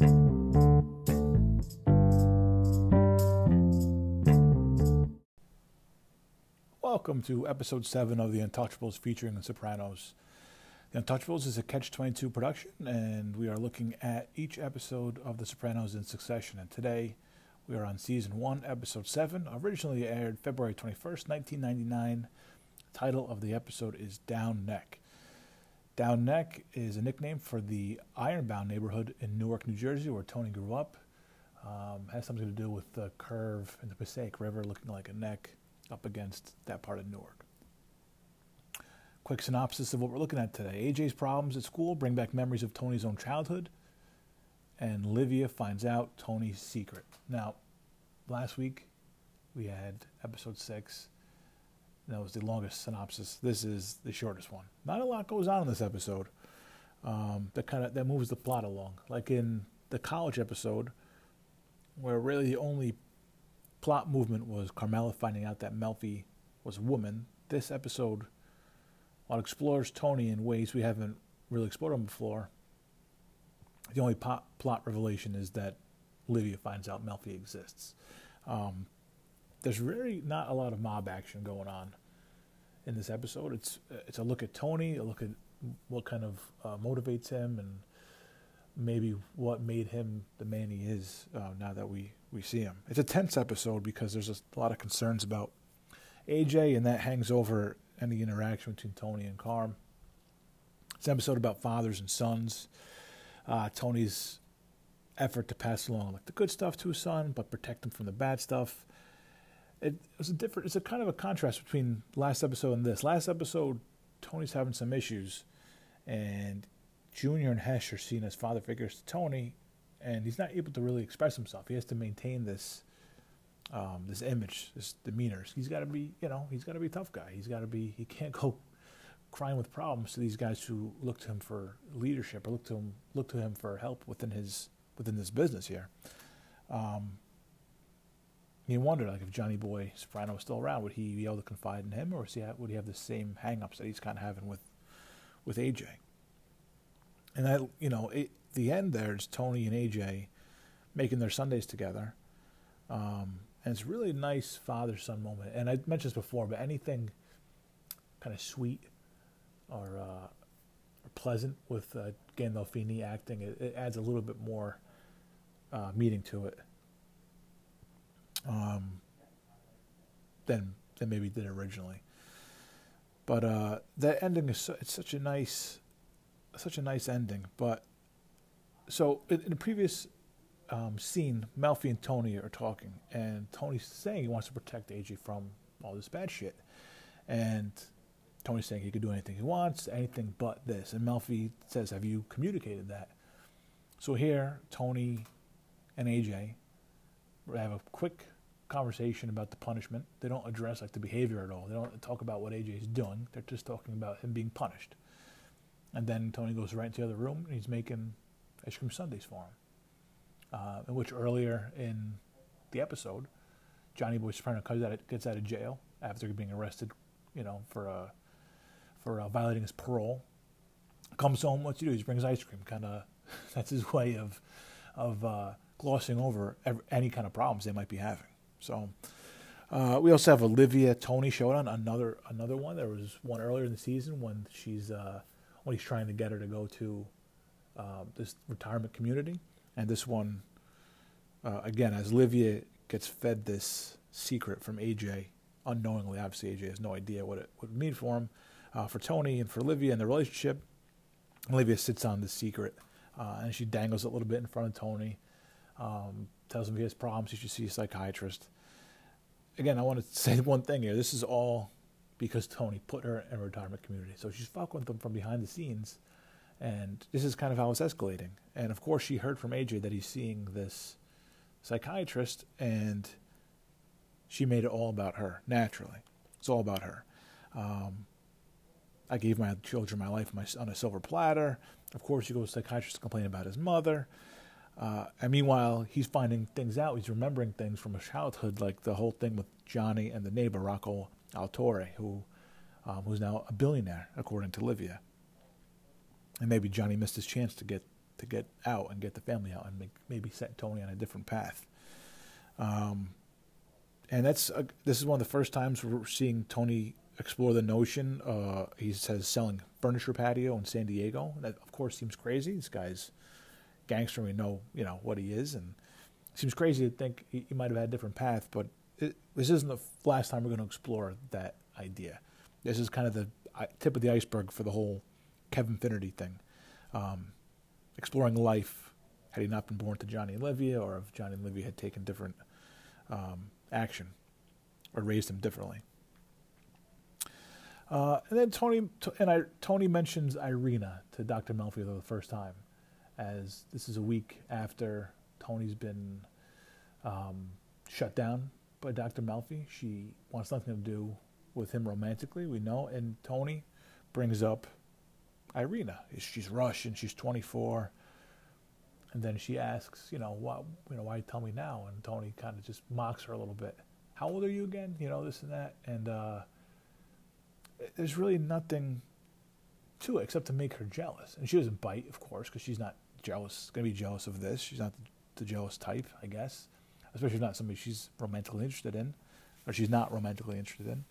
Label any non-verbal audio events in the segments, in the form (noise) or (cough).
Welcome to episode 7 of The Untouchables featuring The Sopranos. The Untouchables is a Catch 22 production, and we are looking at each episode of The Sopranos in succession. And today we are on season 1, episode 7, originally aired February 21st, 1999. The title of the episode is Down Neck. Down Neck is a nickname for the Ironbound neighborhood in Newark, New Jersey, where Tony grew up. Um, has something to do with the curve in the Passaic River looking like a neck up against that part of Newark. Quick synopsis of what we're looking at today. AJ's problems at school bring back memories of Tony's own childhood, and Livia finds out Tony's secret. Now, last week we had episode six. That was the longest synopsis. This is the shortest one. Not a lot goes on in this episode. Um, that kind of that moves the plot along. Like in the college episode, where really the only plot movement was Carmela finding out that Melfi was a woman. This episode, while explores Tony in ways we haven't really explored him before, the only plot, plot revelation is that Livia finds out Melfi exists. Um, there's really not a lot of mob action going on in this episode. It's it's a look at Tony, a look at what kind of uh, motivates him, and maybe what made him the man he is uh, now that we, we see him. It's a tense episode because there's a lot of concerns about AJ, and that hangs over any interaction between Tony and Carm. It's an episode about fathers and sons. Uh, Tony's effort to pass along like the good stuff to his son, but protect him from the bad stuff. It, was a different. It's a kind of a contrast between last episode and this. Last episode, Tony's having some issues, and Junior and Hesh are seen as father figures to Tony, and he's not able to really express himself. He has to maintain this um, this image, this demeanor. He's got to be, you know, he's got to be a tough guy. He's got to be. He can't (laughs) go crying with problems to these guys who look to him for leadership or look to him look to him for help within his within this business here. Um, you wonder, like, if Johnny Boy Soprano was still around, would he be able to confide in him, or he would he have the same hangups that he's kind of having with with AJ? And I, you know, it, the end there's Tony and AJ making their sundaes together. Um, and it's really a nice father son moment. And I mentioned this before, but anything kind of sweet or, uh, or pleasant with uh, Gandolfini acting, it, it, adds a little bit more uh, meaning to it um, than than maybe did originally. But uh, that ending is it's such a nice such a nice ending. But so in, in the previous um, scene, Melfi and Tony are talking, and Tony's saying he wants to protect AJ from all this bad shit, and Tony's saying he could do anything he wants, anything but this. And Melfi says, "Have you communicated that?" So here, Tony and AJ have a quick conversation about the punishment. They don't address like the behavior at all. They don't talk about what AJ is doing. They're just talking about him being punished. And then Tony goes right into the other room and he's making ice cream sundaes for him. Uh, in which earlier in the episode, Johnny Boy Soprano comes out, gets out of jail after being arrested, you know, for uh, for uh, violating his parole. Comes home, what's he do? He brings ice cream. Kind of, (laughs) that's his way of of uh, glossing over every, any kind of problems they might be having. So. Uh, we also have Olivia Tony showdown, another another one. There was one earlier in the season when she's uh, when he's trying to get her to go to uh, this retirement community. And this one, uh, again, as Olivia gets fed this secret from AJ unknowingly, obviously AJ has no idea what it would mean for him, uh, for Tony and for Olivia and their relationship. Olivia sits on the secret uh, and she dangles it a little bit in front of Tony, um, tells him he has problems, he should see a psychiatrist. Again, I want to (laughs) say one thing here. This is all because Tony put her in a retirement community. So she's fucking with them from behind the scenes. And this is kind of how it's escalating. And of course, she heard from AJ that he's seeing this psychiatrist, and she made it all about her, naturally. It's all about her. Um, I gave my children my life on a silver platter. Of course, he goes to psychiatrist to complain about his mother. Uh, and meanwhile, he's finding things out. He's remembering things from his childhood, like the whole thing with Johnny and the neighbor, Rocco Alatore, who um, who's now a billionaire, according to Livia. And maybe Johnny missed his chance to get to get out and get the family out and make, maybe set Tony on a different path. Um, and that's uh, this is one of the first times we're seeing Tony explore the notion. Uh, he says selling furniture patio in San Diego. That of course seems crazy. This guy's gangster. We know you know what he is, and it seems crazy to think he, he might have had a different path. But it, this isn't the last time we're going to explore that idea. This is kind of the tip of the iceberg for the whole Kevin Finnerty thing. Um, exploring life had he not been born to Johnny and Olivia, or if Johnny and Olivia had taken different um, action or raised him differently. Uh, and then Tony and I, Tony mentions Irina to Dr. Melfi for the first time, as this is a week after Tony's been um, shut down by Dr. Melfi. She wants nothing to do with him romantically, we know. And Tony brings up Irina. She's Russian. She's 24. And then she asks, you know, why, you know, why tell me now? And Tony kind of just mocks her a little bit. How old are you again? You know, this and that. And uh, there's really nothing to it except to make her jealous. And she doesn't bite, of course, because she's not jealous, going to be jealous of this. She's not the, jealous type, I guess, especially if not somebody she's romantically interested in, or she's not romantically interested in.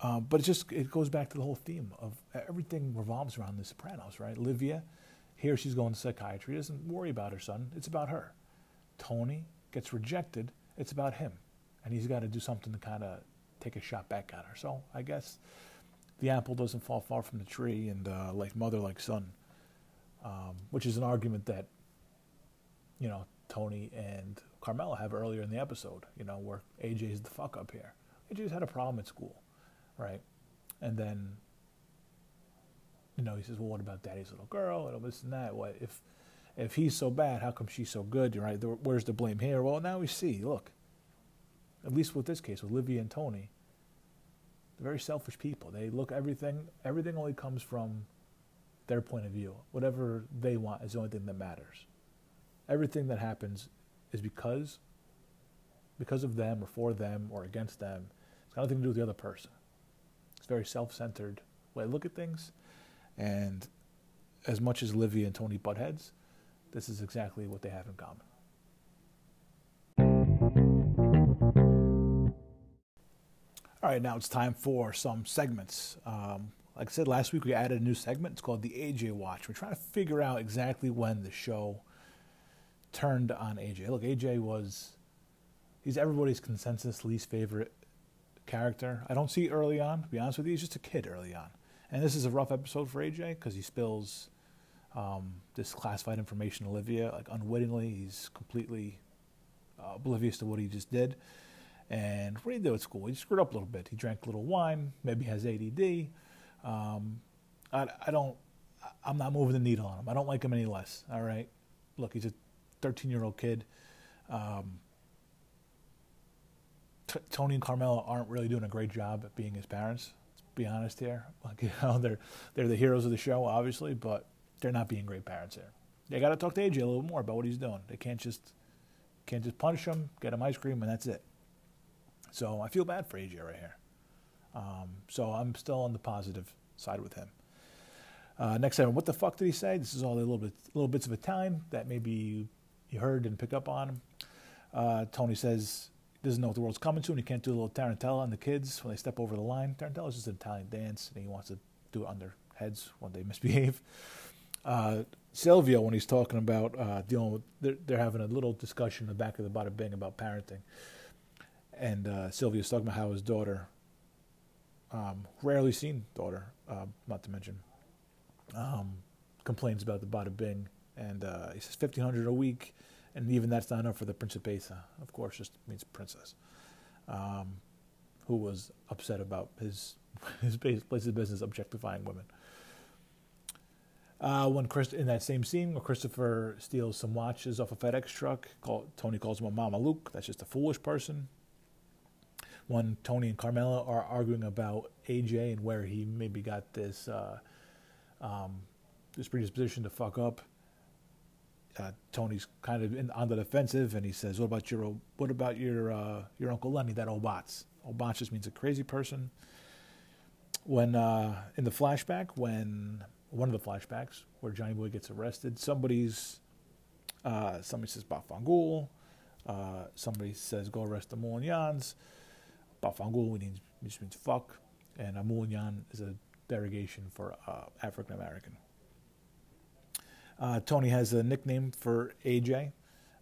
Uh, but it just it goes back to the whole theme of everything revolves around the Sopranos, right? Livia, here she's going to psychiatry. Doesn't worry about her son. It's about her. Tony gets rejected. It's about him, and he's got to do something to kind of take a shot back at her. So I guess the apple doesn't fall far from the tree, and uh, like mother, like son, um, which is an argument that you know Tony and Carmela have earlier in the episode. You know where AJ's the fuck up here. AJ's had a problem at school right? And then, you know, he says, "Well, what about Daddy's little girl and all this and that? What if, if he's so bad, how come she's so good? Right? Where's the blame here? Well, now we see. Look, at least with this case, with Livia and Tony, very selfish people. They look everything. Everything only comes from their point of view. Whatever they want is the only thing that matters. Everything that happens is because because of them or for them or against them. It's got nothing to do with the other person. It's very self-centered way to look at things, and as much as Livia and Tony butt heads, this is exactly what they have in common. All right, now it's time for some segments. Um, like I said last week, we added a new segment. It's called the AJ Watch. We're trying to figure out exactly when the show turned on AJ. Look, AJ was he's everybody's consensus least favorite character. I don't see early on, to be honest with you. He's just a kid early on. And this is a rough episode for AJ because he spills um, this classified information to Olivia, like unwittingly. He's completely uh, oblivious to what he just did. And what did he do at school? He screwed up a little bit. He drank a little wine, maybe has ADD. Um, I, I don't, I'm not moving the needle on him. I don't like him any less. All right. Look, he's a 13 year old kid. Um, T- Tony and Carmela aren't really doing a great job at being his parents. Let's be honest here. (laughs) Like you know, they're they're the heroes of the show, obviously, but they're not being great parents here. They got to talk to AJ a little more about what he's doing. They can't just can't just punish him, get him ice cream, and that's it. So I feel bad for AJ right here. Um, so I'm still on the positive side with him. Uh, next time, what the fuck did he say? This is all the little bit, little bits of Italian that maybe you, you heard and pick up on. Uh, Tony says he doesn't know what the world's coming to, and he can't do a little tarantella on the kids when they step over the line. Tarantella is just an Italian dance, and he wants to do it on their heads when they (laughs) misbehave. Uh, Silvio, when he's talking about uh, dealing with, they're, they're, having a little discussion in the back of the Bada Bing about parenting, and uh, how his daughter, um, rarely seen daughter, uh, not to mention, um, complains about the Bada Bing, and uh, he says fifteen hundred a week and even that's not enough for the Principessa. Of course, just means princess, um, who was upset about his (laughs) his place of business objectifying women. Uh, when Chris in that same scene, where Christopher steals some watches off a FedEx truck, call, Tony calls him a Mama Luke. That's just a foolish person. When Tony and Carmela are arguing about AJ and where he maybe got this uh, um, this predisposition to fuck up, uh, Tony's kind of in, on the defensive, and he says, "What about your what about your uh, your uncle Lenny? That old bots. Old bots just means a crazy person." When uh, in the flashback, when one of the flashbacks where Johnny Boy gets arrested. Somebody's uh, somebody says Bafangul. Uh, somebody says go arrest the Mulanyans. Means just means fuck, and a Mulanyan is a derogation for uh, African American. Uh, Tony has a nickname for AJ.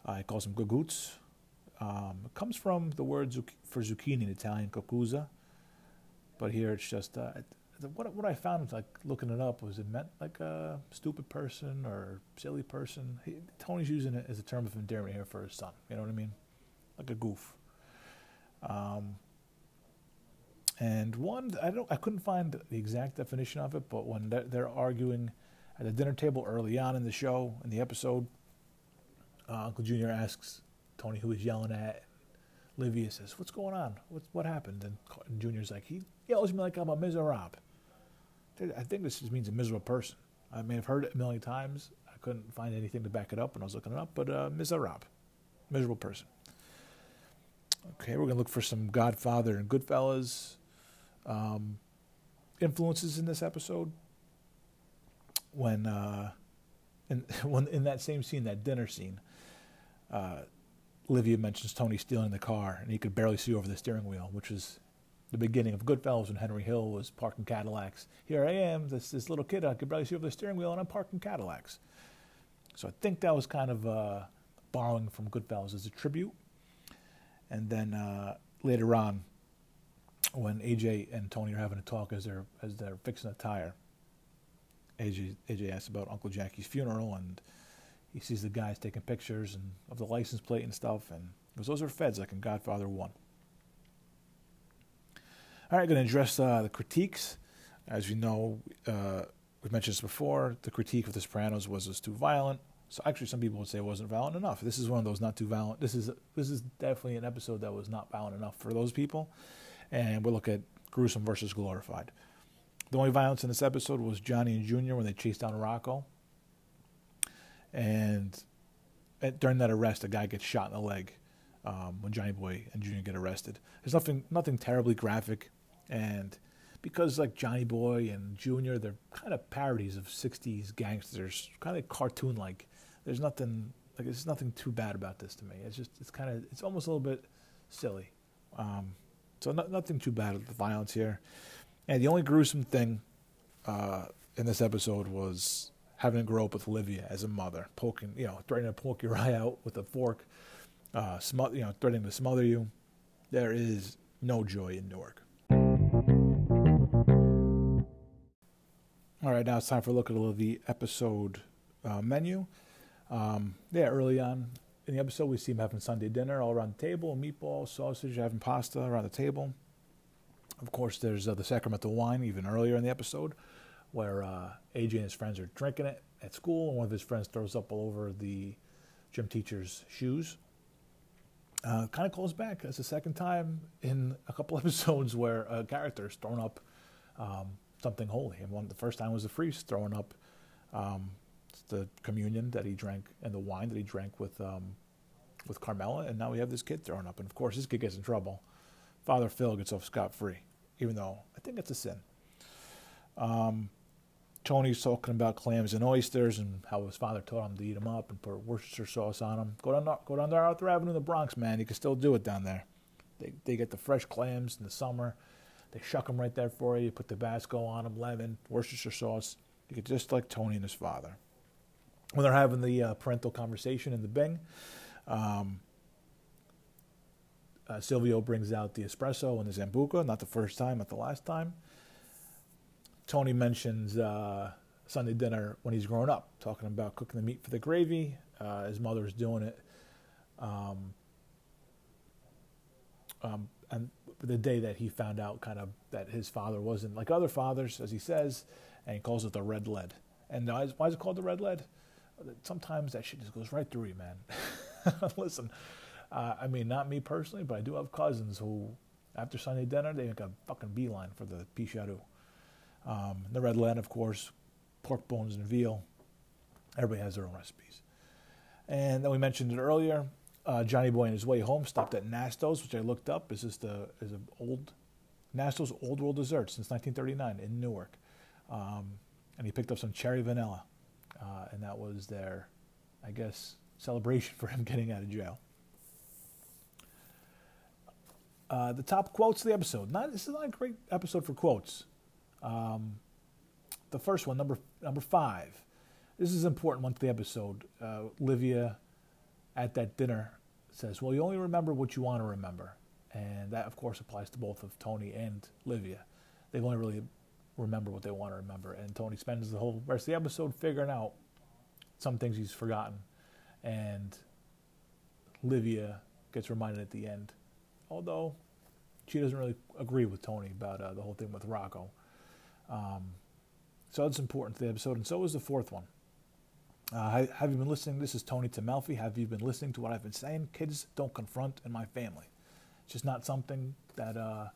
Uh, he calls him Gagoots. Um, it comes from the word zuc- for zucchini in Italian, cucuzza. But here it's just, uh, what, what I found, like looking it up, was it meant like a stupid person or silly person. He, Tony's using it as a term of endearment here for his son. You know what I mean? Like a goof. Um, and one, I don't, I couldn't find the exact definition of it, but when they're, arguing at the dinner table early on in the show, in the episode, uh, Uncle Junior asks Tony who he's yelling at. Livia says, "What's going on? What what happened?" And Junior's like, "He yells at me like I'm a miserable." I think this just means a miserable person. I may have heard it a million times. I couldn't find anything to back it up when I was looking it up, but uh, miserable, miserable person. Okay, we're gonna look for some Godfather and Goodfellas um, influences in this episode. When uh, in (laughs) when in that same scene, that dinner scene, uh, Livia mentions Tony stealing the car, and he could barely see over the steering wheel, which is the beginning of Goodfellas when Henry Hill was parking Cadillacs. Here I am, this this little kid, I could barely see over the steering wheel, and I'm parking Cadillacs. So I think that was kind of uh, borrowing from Goodfellas as a tribute. And then uh, later on, when AJ and Tony are having a talk as they're as they're fixing a tire, AJ AJ asks about Uncle Jackie's funeral and he sees the guys taking pictures and of the license plate and stuff, and goes, "Those are feds, like in Godfather One." All right, going to address uh, the critiques. As you know, uh, we've mentioned this before. The critique of The Sopranos was it was too violent. So actually, some people would say it wasn't violent enough. This is one of those not too violent. This is this is definitely an episode that was not violent enough for those people, and we'll look at gruesome versus glorified. The only violence in this episode was Johnny and Junior when they chased down Rocco and during that arrest, a guy gets shot in the leg um, when Johnny Boy and Junior get arrested. There's nothing nothing terribly graphic, and because like Johnny Boy and Junior, they're kind of parodies of '60s gangsters, kind of cartoon like. There's nothing like there's nothing too bad about this to me. It's just it's kind of it's almost a little bit silly. Um, so no, nothing too bad with the violence here. And the only gruesome thing uh, in this episode was having to grow up with Olivia as a mother, poking, you know, threatening to poke your (laughs) eye out with a fork, uh, smother, you know, threatening to smother you. There is no joy in Newark. All right, now it's time for a look at a little of the episode uh, menu. Um, yeah, early on in the episode, we see him having Sunday dinner all around the table, meatballs, sausage, having pasta around the table. Of course, there's uh, the sacramental wine even earlier in the episode where uh, AJ and his friends are drinking it at school, and one of his friends throws up all over the gym teacher's shoes. Uh, kind of calls back. That's the second time in a couple (laughs) episodes where a character is throwing up um, something holy. And one, the first time was the priest throwing up um, the communion that he drank and the wine that he drank with um, with Carmela, and now we have this kid throwing up. And of course, this kid gets in trouble. Father Phil gets off scot free, even though I think it's a sin. Um, Tony's talking about clams and oysters and how his father taught him to eat them up and put Worcestershire sauce on them. Go down, go down there Arthur Avenue in the Bronx, man. You can still do it down there. They they get the fresh clams in the summer. They shuck them right there for you. You put Tabasco on them, lemon, Worcestershire sauce. You get just like Tony and his father. When they're having the uh, parental conversation in the Bing, um, uh, Silvio brings out the espresso and the Sambuca. Not the first time, not the last time. Tony mentions uh, Sunday dinner when he's growing up, talking about cooking the meat for the gravy. Uh, his mother's doing it. Um, um, and the day that he found out kind of that his father wasn't like other fathers, as he says, and he calls it the red lead. And is, why is it called the red lead? Sometimes that shit just goes right through you, man. (laughs) Listen, uh, I mean, not me personally, but I do have cousins who, after Sunday dinner, they make a fucking beeline for the picharu. Um, the red lead, of course, pork bones and veal. Everybody has their own recipes. And then we mentioned it earlier. Uh, Johnny Boy on his way home stopped at Nasto's, which I looked up. Is this the is an old Nasto's Old World dessert since 1939 in Newark. Um, and he picked up some cherry vanilla, uh, and that was their, I guess, celebration for him (laughs) getting out of jail. Uh, the top quotes of the episode. Not this is not a great episode for quotes. Um, the first one, number number five. This is an important one to the episode. Uh, Livia, at that dinner, says, "Well, you only remember what you want to remember," and that, of course, applies to both of Tony and Livia. They've only really remember what they want to remember, and Tony spends the whole rest of the episode figuring out some things he's forgotten, and Livia gets reminded at the end, although she doesn't really agree with Tony about uh, the whole thing with Rocco. Um, so it's important to the episode, and so is the fourth one. Uh, have you been listening? This is Tony to Melfi. Have you been listening to what I've been saying? Kids don't confront in my family. It's just not something that, uh,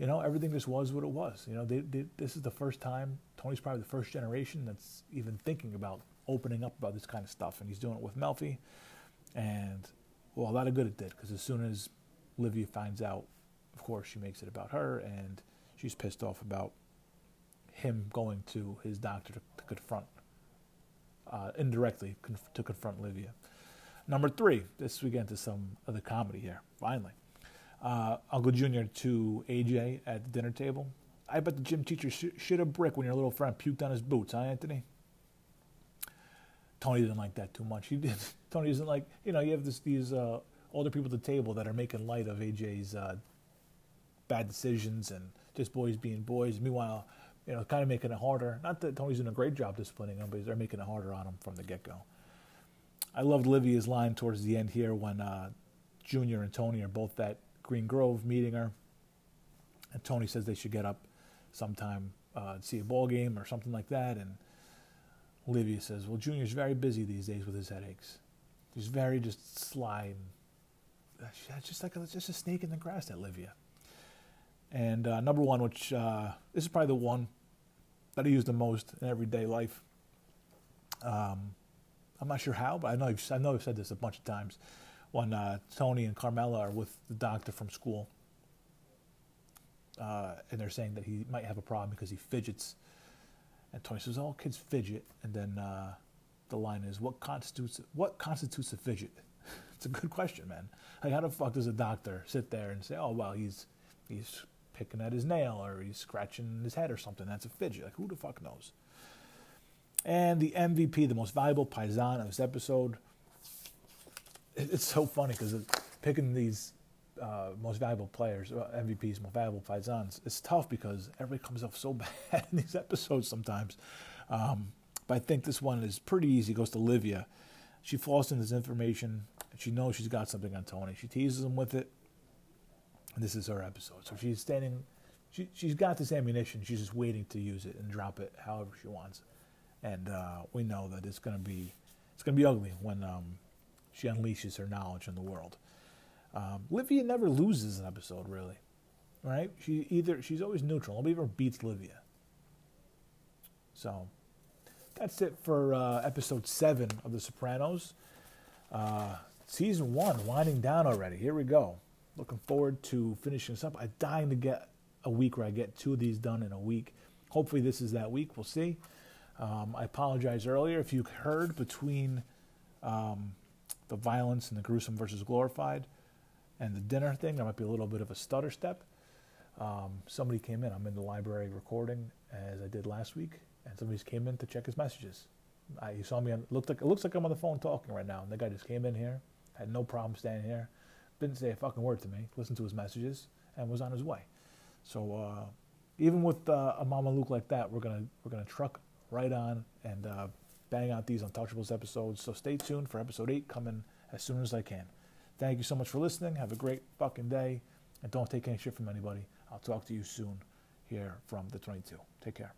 you know, everything just was what it was. You know, they, they, this is the first time, Tony's probably the first generation that's even thinking about opening up about this kind of stuff. And he's doing it with Melfi. And, well, a lot of good it did, because as soon as Livia finds out, of course, she makes it about her, and she's pissed off about him going to his doctor to, to confront, uh, indirectly conf- to confront Livia. Number three, this we get into some of the comedy here, finally. Uh, Uncle Junior to AJ at the dinner table. I bet the gym teacher sh- shit a brick when your little friend puked on his boots, huh, Anthony? Tony didn't like that too much. He did. (laughs) Tony doesn't like, you know, you have this, these uh, older people at the table that are making light of AJ's uh, bad decisions and just boys being boys. Meanwhile, you know, kind of making it harder. Not that Tony's doing a great job disciplining him, but they're making it harder on him from the get go. I loved Livia's line towards the end here when uh, Junior and Tony are both at Green Grove meeting her, and Tony says they should get up sometime uh, see a ball game or something like that, and Livia says, "Well, Junior's very busy these days with his headaches. He's very just sly and uh, just like a, just a snake in the grass." That Livia. And uh, number one, which uh, this is probably the one that I use the most in everyday life. Um, I'm not sure how, but I know I've, I know I've said this a bunch of times. When uh, Tony and Carmela are with the doctor from school, uh, and they're saying that he might have a problem because he fidgets, and Tony says, "All kids fidget," and then uh, the line is, "What constitutes what constitutes a fidget?" (laughs) it's a good question, man. Like, how the fuck does a doctor sit there and say, "Oh, well, he's he's picking at his nail or he's scratching his head or something. That's a fidget. Like, who the fuck knows? And the MVP, the most valuable paisan of this episode. It's so funny because picking these uh, most valuable players, uh, MVPs, most valuable paisans, it's tough because everybody comes off (laughs) so bad in these episodes sometimes. Um, but I think this one is pretty easy. It goes to Livia. She falls into this information. She knows she's got something on Tony. She teases him with it. And this is her episode. So she's standing, she, she's got this ammunition. She's just waiting to use it and drop it however she wants. And uh, we know that it's going to be, it's going to be ugly when um, she unleashes her knowledge in the world. Um, Livia never loses an episode, really. Right? She either she's always neutral. Nobody ever beats Livia. So that's it for uh, episode seven of The Sopranos. Uh, season one winding down already. Here we go. Looking forward to finishing this up. I'm dying to get a week where I get two of these done in a week. Hopefully, this is that week. We'll see. Um, I apologize earlier if you heard between um, the violence and the gruesome versus glorified and the dinner thing. There might be a little bit of a stutter step. Um, somebody came in. I'm in the library recording as I did last week, and somebody just came in to check his messages. I, he saw me. On, looked like it looks like I'm on the phone talking right now. And the guy just came in here. Had no problem standing here didn't say a fucking word to me, listened to his messages, and was on his way. So uh, even with uh, a Mama Luke like that, we're gonna we're gonna truck right on and uh, bang out these Untouchables episodes. So stay tuned for episode eight coming as soon as I can. Thank you so much for listening. Have a great fucking day, and don't take any shit from anybody. I'll talk to you soon here from the 22. Take care.